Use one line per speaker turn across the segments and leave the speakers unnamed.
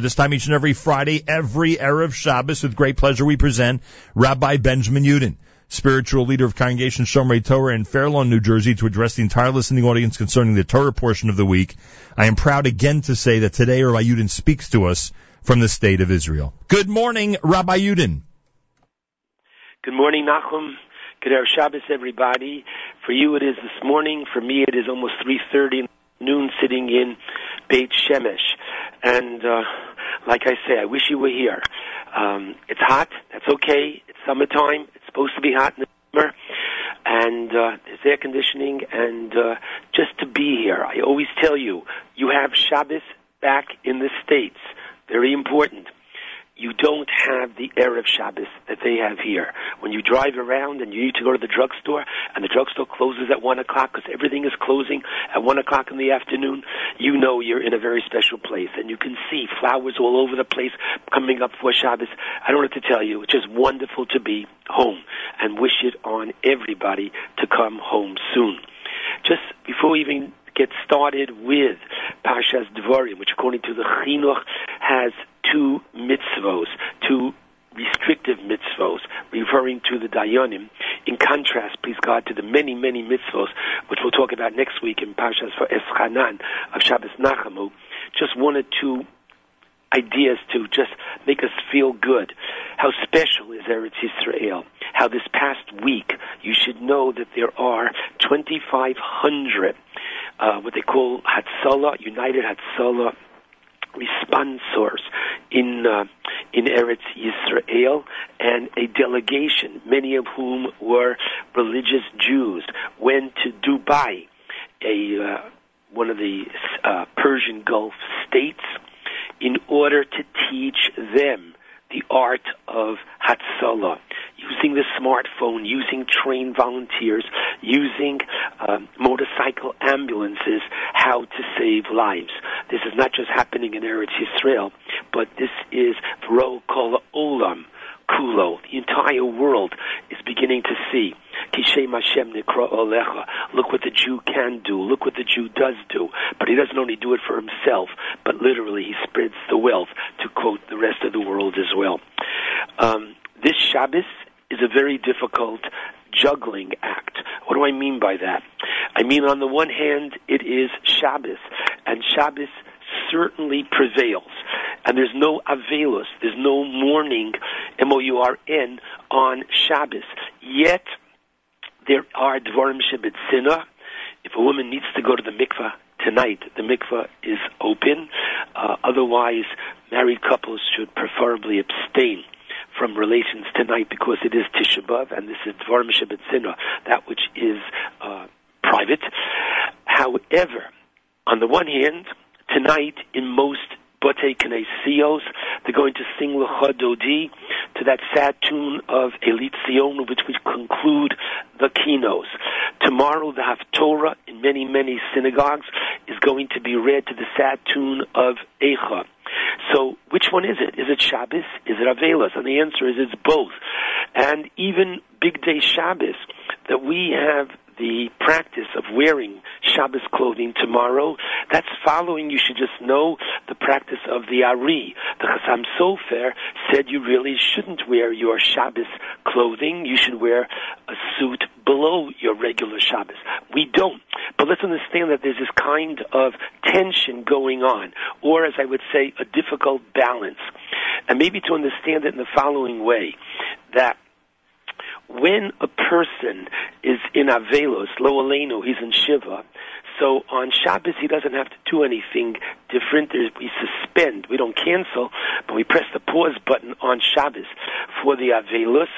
This time each and every Friday, every Erev Shabbos, with great pleasure we present Rabbi Benjamin Yudin, spiritual leader of Congregation Shomrei Torah in Fair Lawn, New Jersey, to address the entire listening audience concerning the Torah portion of the week. I am proud again to say that today Rabbi Yudin speaks to us from the state of Israel. Good morning, Rabbi Yudin.
Good morning, Nachum. Good Erev Shabbos, everybody. For you it is this morning. For me it is almost 3.30 noon sitting in Beit Shemesh. And uh, like I say, I wish you were here. Um, it's hot. That's okay. It's summertime. It's supposed to be hot in the summer. And uh, there's air conditioning. And uh, just to be here, I always tell you, you have Shabbos back in the States. Very important you don't have the Erev Shabbos that they have here. When you drive around and you need to go to the drugstore, and the drugstore closes at 1 o'clock because everything is closing at 1 o'clock in the afternoon, you know you're in a very special place. And you can see flowers all over the place coming up for Shabbos. I don't have to tell you, it's just wonderful to be home and wish it on everybody to come home soon. Just before we even get started with Parshas Dvorim, which according to the Chinuch has two mitzvos, two restrictive mitzvos, referring to the Dayanim. In contrast, please God, to the many, many mitzvos, which we'll talk about next week in Parshas for Eschanan of Shabbos Nachamu. Just one or two ideas to just make us feel good. How special is Eretz Israel? How this past week you should know that there are 2,500 uh, what they call Hatzalah, United Hatzalah responsors in uh, in Eretz Yisrael, and a delegation, many of whom were religious Jews, went to Dubai, a uh, one of the uh, Persian Gulf states, in order to teach them the art of Hatzalah, using the smartphone, using trained volunteers, using um, motorcycle ambulances, how to save lives. This is not just happening in Eretz Yisrael, but this is Ro Kol Olam Kulo. The entire world is beginning to see. Hashem Olecha. Look what the Jew can do. Look what the Jew does do. But he doesn't only do it for himself, but literally he spreads the wealth to quote the rest of the world as well. Um, this Shabbos is a very difficult juggling act. What do I mean by that? I mean, on the one hand, it is Shabbos, and Shabbos certainly prevails. And there's no Avelus, there's no mourning, M-O-U-R-N, on Shabbos. Yet, there are Dvarim Shebetzina. If a woman needs to go to the mikvah tonight, the mikvah is open. Uh, otherwise, married couples should preferably abstain from relations tonight because it is Tisha B'Av and this is Dvarim Shebetzina, that which is uh, private. However, on the one hand, tonight in most Bote Knesios. They're going to sing Lecha Dodi to that sad tune of Eli Tzion, which we conclude the kinos. Tomorrow, the Haftorah in many, many synagogues is going to be read to the sad tune of Eicha. So, which one is it? Is it Shabbos? Is it Avelas? And the answer is it's both. And even Bigdei Shabbos, that we have the practice of wearing Shabbos clothing tomorrow, that's following, you should just know, the practice of the Ari. The Chassam Sofer said you really shouldn't wear your Shabbos clothing, you should wear a suit below your regular Shabbos. We don't. But let's understand that there's this kind of tension going on, or as I would say, a difficult balance. And maybe to understand it in the following way, that when a person is in Avelos, Lo Aleinu, he's in Shiva, so on Shabbos he doesn't have to do anything different. We suspend, we don't cancel, but we press the pause button on Shabbos for the Avelos,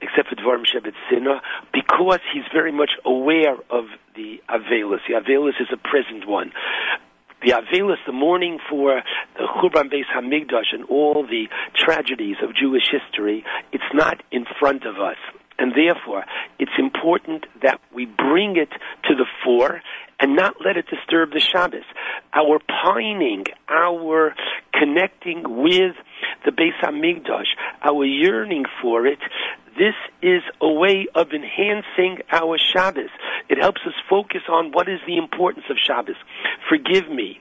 except for Dvarim Shabbat Sinah, because he's very much aware of the Avelos. The Avelos is a present one the Avelis, the mourning for the Churban Beis Hamikdash and all the tragedies of Jewish history, it's not in front of us. And therefore, it's important that we bring it to the fore and not let it disturb the Shabbos. Our pining, our connecting with the Beis Hamikdash, our yearning for it, this is a way of enhancing our Shabbos. It helps us focus on what is the importance of Shabbos. Forgive me.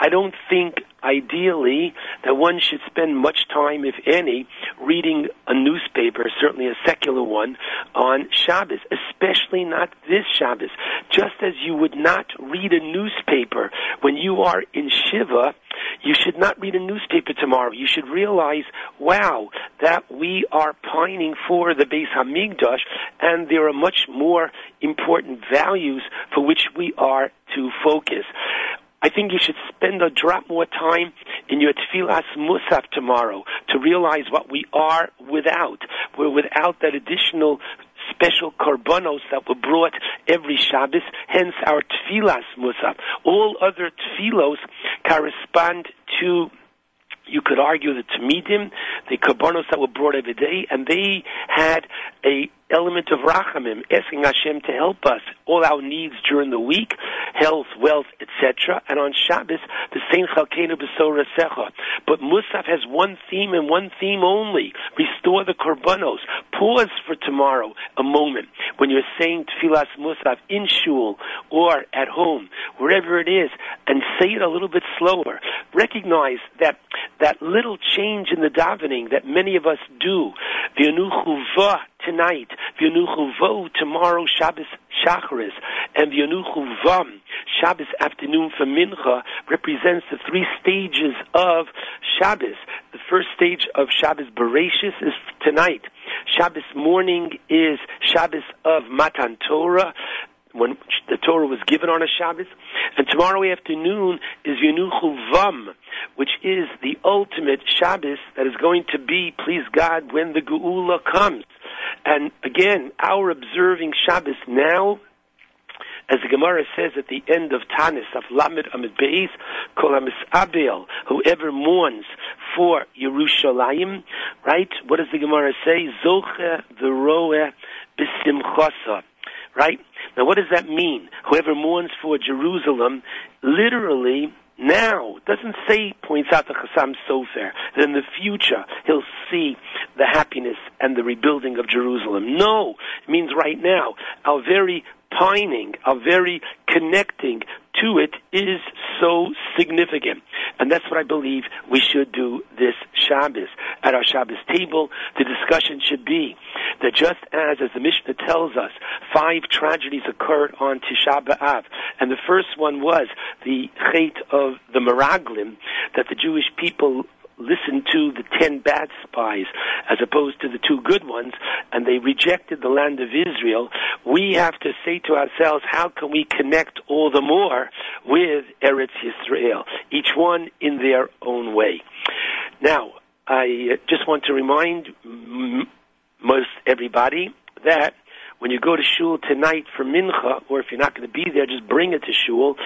I don't think ideally that one should spend much time, if any, reading a newspaper, certainly a secular one, on Shabbos, especially not this Shabbos. Just as you would not read a newspaper when you are in Shiva, you should not read a newspaper tomorrow. You should realize, wow, that we are pining for the Beis Hamikdash, and there are much more important values for which we are to focus. I think you should spend a drop more time in your tefillas musaf tomorrow to realize what we are without. We're without that additional special korbanos that were brought every Shabbos, hence our tefillas musaf. All other tefillos correspond to you could argue the Tamidim, the Karbonos that were brought every day, and they had a element of rachamim, asking Hashem to help us all our needs during the week, health, wealth, etc. And on Shabbos, the same chalkenu b'sorah secha. But Musaf has one theme and one theme only: restore the korbanos. Pause for tomorrow a moment when you're saying tefillas Musaf in shul or at home, wherever it is, and say it a little bit slower. Recognize that that little change in the davening that many of us do. V'yanuchu tonight, V'yanuchu vo tomorrow Shabbos Shacharis, and V'yanuchu vam Shabbos afternoon for Mincha represents the three stages of Shabbos. The first stage of Shabbos Bereshis is tonight. Shabbos morning is Shabbos of Matan Torah when the Torah was given on a Shabbos. And tomorrow afternoon is Yenuchu Vam, which is the ultimate Shabbos that is going to be, please God, when the Geula comes. And again, our observing Shabbos now as the Gemara says at the end of Tanis of Lamed Amid Beis, Kol Abel, whoever mourns for Yerushalayim, right? What does the Gemara say? Zoche v'roeh b'simchasa, right? Now, what does that mean? Whoever mourns for Jerusalem, literally, now, doesn't say, points out the Chassam Sofer, that in the future he'll see the happiness and the rebuilding of Jerusalem. No, it means right now, our very pining, our very connecting to it is so significant. And that's what I believe we should do this Shabbos. At our Shabbos table, the discussion should be that just as, as the Mishnah tells us, five tragedies occurred on Tisha B'Av, and the first one was the Chait of the Meraglim, that the Jewish people listened to the ten bad spies as opposed to the two good ones, and they rejected the land of Israel, we have to say to ourselves, how can we connect all the more with Eretz Yisrael, each one in their own way? Now, I just want to remind most everybody that when you go to shul tonight for mincha, or if you're not going to be there, just bring it to shul,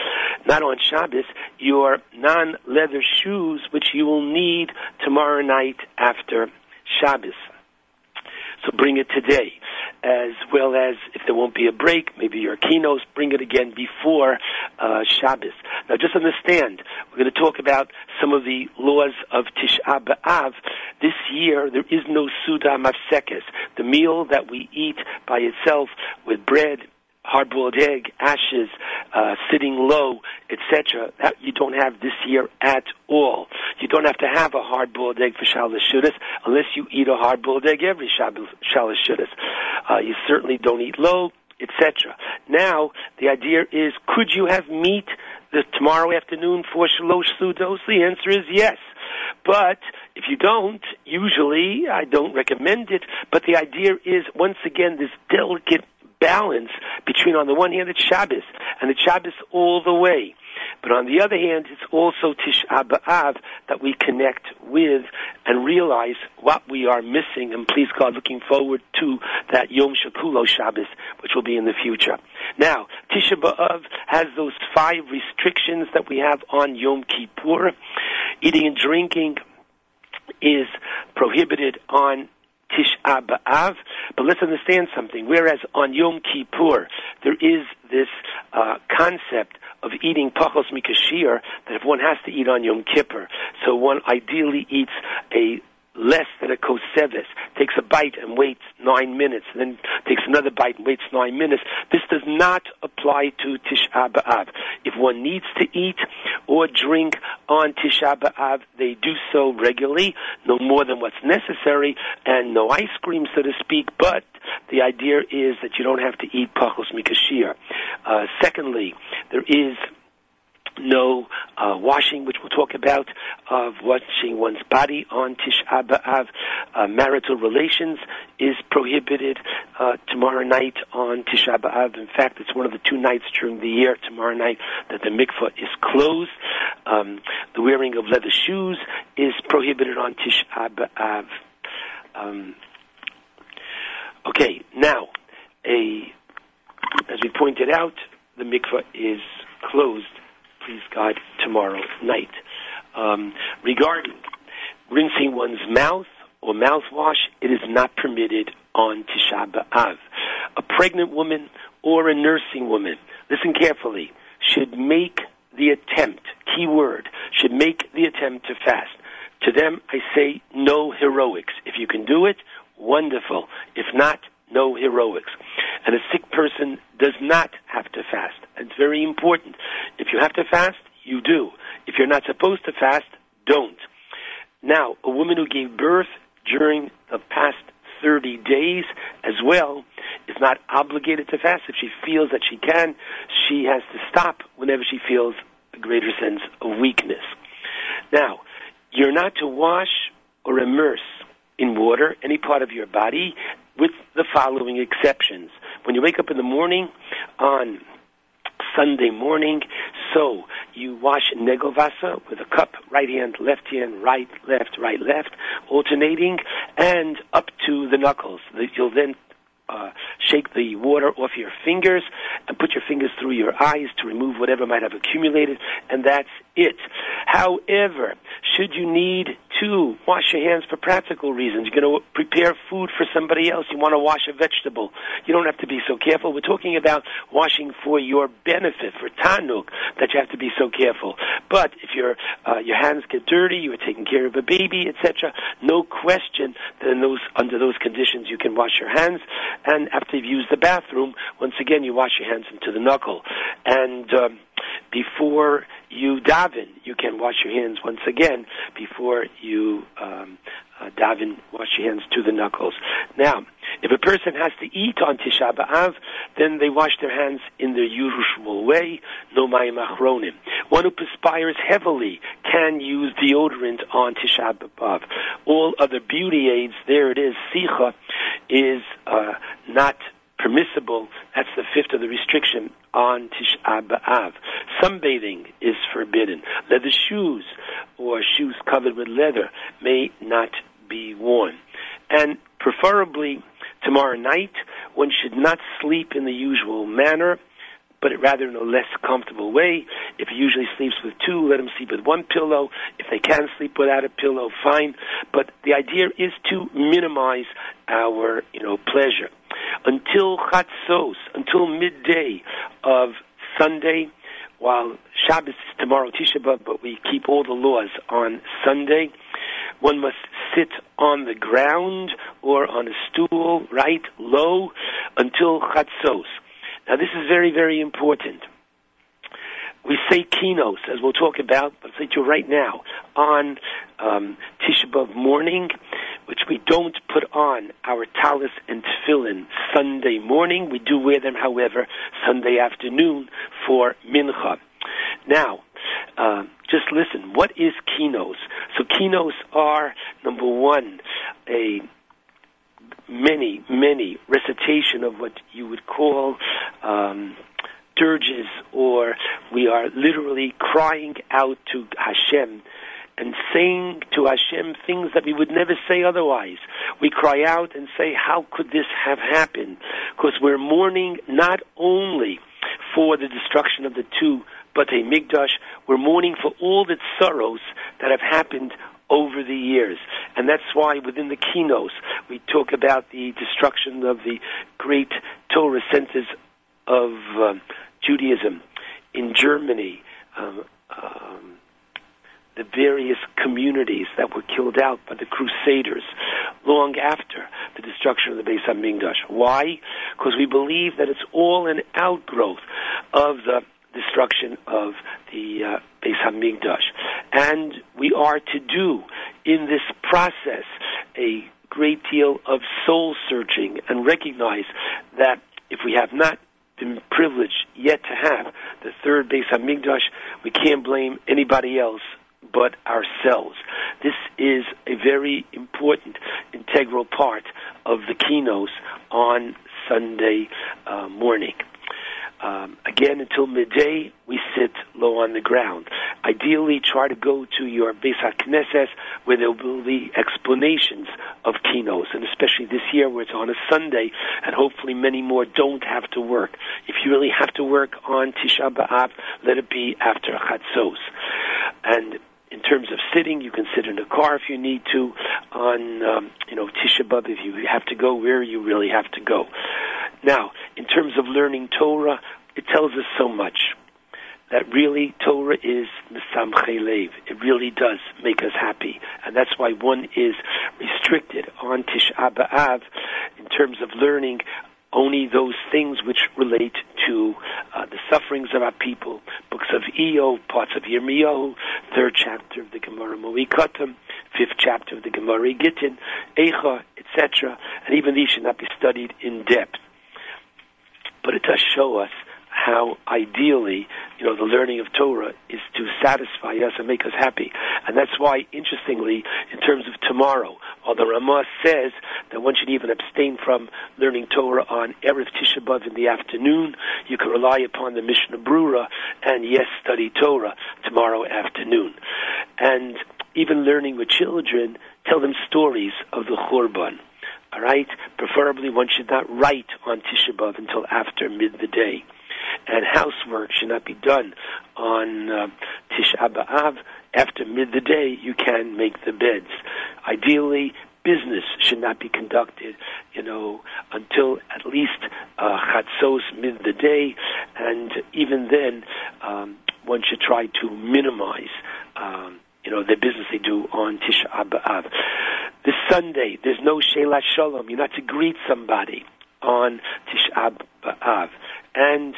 not on Shabbos, your non-leather shoes, which you will need tomorrow night after Shabbos. So bring it today, as well as if there won't be a break, maybe your kinos, bring it again before uh, Shabbos. Now, just understand, we're going to talk about some of the laws of Tisha B'Av. This year, there is no Suda Mafsekes, the meal that we eat by itself with bread, hard-boiled egg, ashes, uh, sitting low, etc. That you don't have this year at all. You don't have to have a hard-boiled egg for Shalosh Sudos unless you eat a hard-boiled egg every Shalosh Sudos. Uh, you certainly don't eat low, etc. Now, the idea is, could you have meat the tomorrow afternoon for Shalosh Sudos? The answer is yes. But if you don't, usually I don't recommend it. But the idea is, once again, this delicate balance between, on the one hand, it's Shabbos, and it's Shabbos all the way. But on the other hand, it's also Tisha B'Av that we connect with and realize what we are missing, and please God, looking forward to that Yom Shakulo Shabbos, which will be in the future. Now, Tisha B'Av has those five restrictions that we have on Yom Kippur. Eating and drinking is prohibited on Tisha B'Av. But let's understand something. Whereas on Yom Kippur, there is this uh, concept of eating pachos mikashir that if one has to eat on Yom Kippur, so one ideally eats a less than a koseves, takes a bite and waits nine minutes, and then takes another bite and waits nine minutes, this does not apply to Tisha B'Av. If one needs to eat or drink on Tisha B'Av, they do so regularly, no more than what's necessary, and no ice cream, so to speak, but the idea is that you don't have to eat pachos mikashir. Uh, secondly, there is no uh, washing, which we'll talk about, of washing one's body on Tisha B'Av. Uh, marital relations is prohibited uh, tomorrow night on Tisha B'Av. In fact, it's one of the two nights during the year, tomorrow night, that the mikvah is closed. Um, the wearing of leather shoes is prohibited on Tisha B'Av. Um, okay, now, a, as we pointed out, the mikvah is closed please God, tomorrow night. Um, regarding rinsing one's mouth or mouthwash, it is not permitted on Tisha B'Av. A pregnant woman or a nursing woman, listen carefully, should make the attempt, key word, should make the attempt to fast. To them, I say no heroics. If you can do it, wonderful. If not, no heroics. And a sick person does not have to fast. It's very important. If you have to fast, you do. If you're not supposed to fast, don't. Now, a woman who gave birth during the past 30 days as well is not obligated to fast. If she feels that she can, she has to stop whenever she feels a greater sense of weakness. Now, you're not to wash or immerse in water any part of your body with the following exceptions. When you wake up in the morning on Sunday morning, so you wash negovasa with a cup, right hand, left hand, right, left, right, left, alternating, and up to the knuckles. You'll then uh, shake the water off your fingers and put your fingers through your eyes to remove whatever might have accumulated, and that's it. However, should you need to wash your hands for practical reasons, you're going to prepare food for somebody else, you want to wash a vegetable, you don't have to be so careful. We're talking about washing for your benefit, for tanuk, that you have to be so careful. But if your uh, your hands get dirty, you are taking care of a baby, etc., no question that in those under those conditions you can wash your hands and after you've used the bathroom, once again you wash your hands into the knuckle. And um, before you daven, you can wash your hands once again before you um, uh, daven, wash your hands to the knuckles. Now, if a person has to eat on Tisha B'Av, then they wash their hands in the usual way, no mayim achronim. One who perspires heavily can use deodorant on Tisha B'Av. All other beauty aids, there it is, sicha, is uh, not permissible. That's the fifth of the restriction on Tisha B'Av. Sunbathing is forbidden. Leather shoes or shoes covered with leather may not be worn. And preferably tomorrow night, one should not sleep in the usual manner but rather in a less comfortable way. If he usually sleeps with two, let him sleep with one pillow. If they can sleep without a pillow, fine. But the idea is to minimize our, you know, pleasure. Until chatzos, until midday of Sunday, while Shabbos is tomorrow, Tisha B'Av, but we keep all the laws on Sunday, one must sit on the ground or on a stool, right, low, until chatzos. Now this is very, very important. We say kinos, as we'll talk about, but I'll say to you right now, on um, Tisha B'Av morning, which we don't put on our talis and tefillin Sunday morning. We do wear them, however, Sunday afternoon for mincha. Now, uh, just listen. What is kinos? So kinos are number one, a many, many recitation of what you would call um, dirges, or we are literally crying out to Hashem and saying to Hashem things that we would never say otherwise. We cry out and say, how could this have happened? Because we're mourning not only for the destruction of the two Batei Mikdash, we're mourning for all the sorrows that have happened over the years. And that's why within the kinos we talk about the destruction of the great Torah centers of um, Judaism in Germany, um, um, the various communities that were killed out by the Crusaders long after the destruction of the Beis Hamikdash. Why? Because we believe that it's all an outgrowth of the destruction of the uh, Beis Hamikdash, and we are to do in this process a great deal of soul searching and recognize that if we have not been privileged yet to have the third Beis Hamikdash, we can't blame anybody else but ourselves. This is a very important, integral part of the kinos on Sunday uh, morning. Um, again, until midday, we sit low on the ground. Ideally, try to go to your Beis HaKnesses where there will be explanations of kinos, and especially this year where it's on a Sunday, and hopefully many more don't have to work. If you really have to work on Tisha B'Av, let it be after Chatzos. And in terms of sitting, you can sit in a car if you need to. On um, you know Tisha B'av, if you have to go where you really have to go. Now, in terms of learning Torah, it tells us so much that really Torah is misamchei lev. It really does make us happy, and that's why one is restricted on Tisha B'av in terms of learning only those things which relate to uh, the sufferings of our people. Books of Iyov, parts of Yirmiyahu, third chapter of the Gemara Moed Katan, fifth chapter of the Gemara Gittin, Eicha, etc. And even these should not be studied in depth. But it does show us how ideally, you know, the learning of Torah is to satisfy us and make us happy. And that's why, interestingly, in terms of tomorrow, although Ramah says that one should even abstain from learning Torah on Erev Tisha B'Av in the afternoon, you can rely upon the Mishnah Brura and yes, study Torah tomorrow afternoon. And even learning with children, tell them stories of the Churban. All right? Preferably one should not write on Tisha B'Av until after mid the day and housework should not be done on uh, Tisha B'Av. After mid the day, you can make the beds. Ideally, business should not be conducted, you know, until at least uh, chatzos mid the day, and even then, um, one should try to minimize. Um, you know, the business they do on Tisha B'Av. This Sunday, there's no Sheila Shalom. You're not to greet somebody on Tisha B'Av. And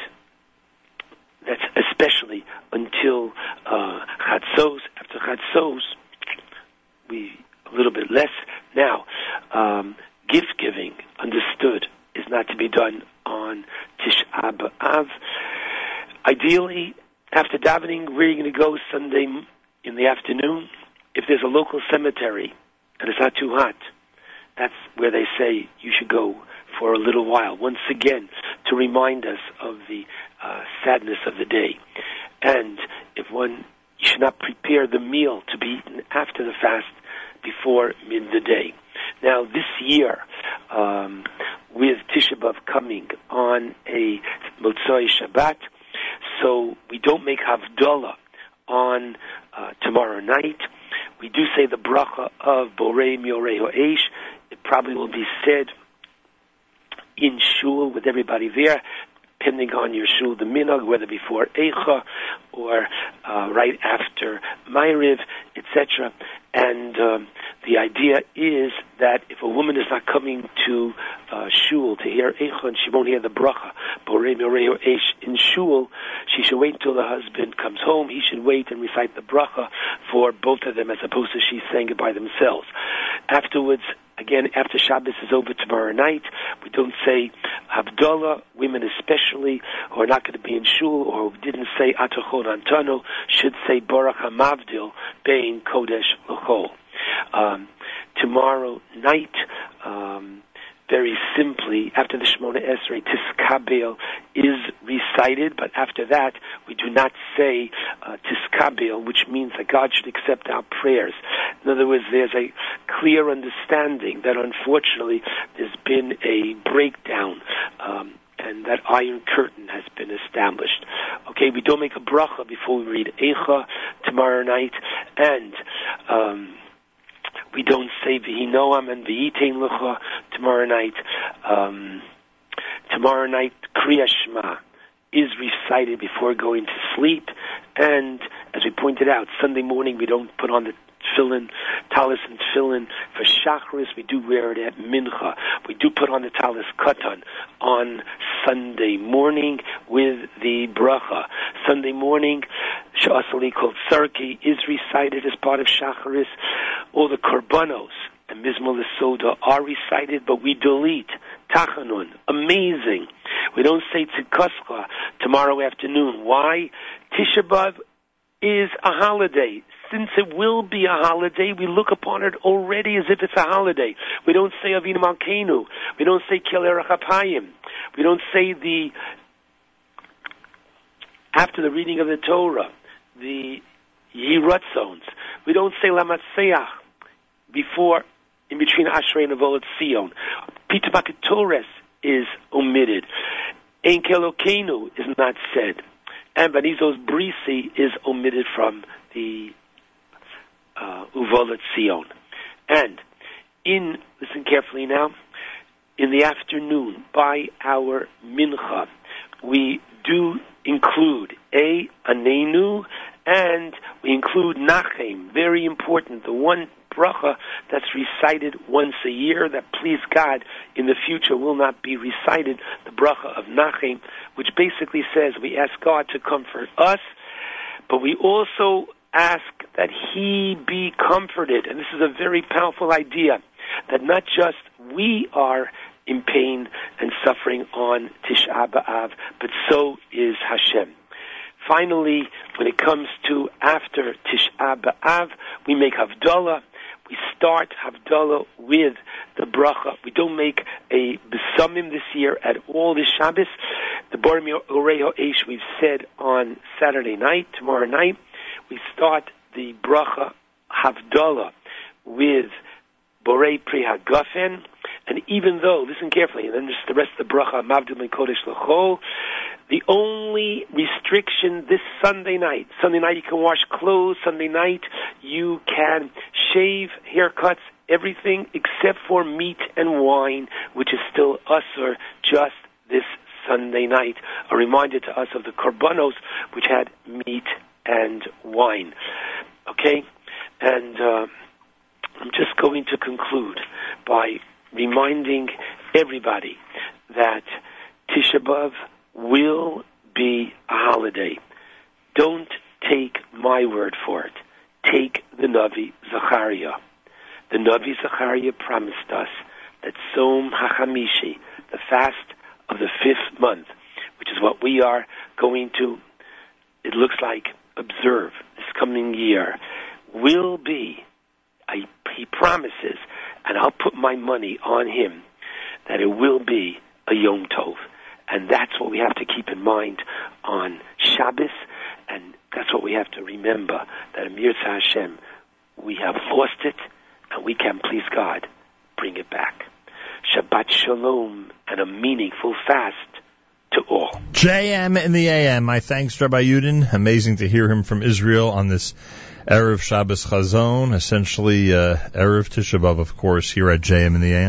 that's especially until uh, Chatzos. After Chatzos, we a little bit less. Now, um, gift giving, understood, is not to be done on Tisha B'Av. Ideally, after davening, where are going to go Sunday in the afternoon? If there's a local cemetery and it's not too hot, that's where they say you should go for a little while. Once again, to remind us of the uh, sadness of the day. And if one, you should not prepare the meal to be eaten after the fast before mid the day. Now, this year, um, with Tisha B'Av coming on a Motzoi Shabbat, so we don't make Havdalah on uh, tomorrow night. We do say the bracha of Borei Miorei Ho'esh. It probably will be said in shul with everybody there depending on your shul, the minhag, whether before Eicha or uh, right after Ma'ariv, etc. And um, the idea is that if a woman is not coming to uh, shul to hear Eicha and she won't hear the bracha, in shul, she should wait until the husband comes home. He should wait and recite the bracha for both of them as opposed to she saying it by themselves. Afterwards, Again, after Shabbos is over tomorrow night, we don't say Havdalah, women especially, who are not going to be in shul, or who didn't say Atah Chonantanu, should say Baruch HaMavdil, Bein Kodesh L'chol. Um, tomorrow night, um, very simply, after the Shemona Esrei, Tiskabel is recited, but after that, we do not say uh, Tiskabel, which means that God should accept our prayers. In other words, there's a clear understanding that unfortunately there's been a breakdown. Um, and that iron curtain has been established. Okay, we don't make a bracha before we read Eicha tomorrow night, and um, we don't say V'hinoam and V'yitain Lucha tomorrow night. Um, tomorrow night, Kriya Shema is recited before going to sleep. And as we pointed out, Sunday morning we don't put on the tefillin, talis and tefillin. For Shacharis, we do wear it at Mincha. We do put on the talis katan on Sunday morning with the bracha. Sunday morning, Sha'asali called Sarki is recited as part of Shacharis. All the korbanos and Mizmor Soda are recited, but we delete Tachanun. Amazing. We don't say Tzidkoscha tomorrow afternoon. Why? Tisha B'Av is a holiday. Since it will be a holiday, we look upon it already as if it's a holiday. We don't say Avinu Malkeinu. We don't say Chapayim. We don't say the after the reading of the Torah, the Yiratzons. We don't say Lamnatzeach before, in between Ashrei and Avolat Sion. Peter Torres is omitted. Ein Kelokenu is not said. And Va'ani Zos Brisi is omitted from the uh, Uvolat Sion. And in, listen carefully now, in the afternoon by our mincha, we do include a anenu and we include nachem, very important, the one bracha that's recited once a year that please God in the future will not be recited, the bracha of nachem, which basically says we ask God to comfort us, but we also ask that he be comforted. And this is a very powerful idea that not just we are in pain and suffering on Tisha B'Av, but so is Hashem. Finally, when it comes to after Tisha B'Av, we make Havdalah. We start Havdalah with the bracha. We don't make a besumim this year at all this Shabbos. The Borei Me'orei Ha'eish we've said on Saturday night, tomorrow night. We start the bracha Havdalah with Borei Pri Hagafen, and even though, listen carefully, and then just the rest of the bracha, Mavdil Kodesh L'chol, the only restriction this Sunday night, Sunday night you can wash clothes, Sunday night you can shave, haircuts, everything except for meat and wine, which is still assur just this Sunday night. A reminder to us of the korbanos, which had meat and wine. Okay? And uh, I'm just going to conclude by reminding everybody that Tisha B'Av will be a holiday. Don't take my word for it. Take the Navi Zachariah. The Navi Zachariah promised us that Tzom HaChamishi, the fast of the fifth month, which is what we are going to, it looks like, observe this coming year, will be, I, he promises, and I'll put my money on him, that it will be a Yom Tov. And that's what we have to keep in mind on Shabbos, and that's what we have to remember, that Amir Hashem, we have lost it, and we can, please God, bring it back. Shabbat Shalom, and a meaningful fast to all.
JM in the AM. My thanks, Rabbi Yudin. Amazing to hear him from Israel on this Erev Shabbos Chazon, essentially uh, Erev Tisha B'Av, of course, here at JM in the AM.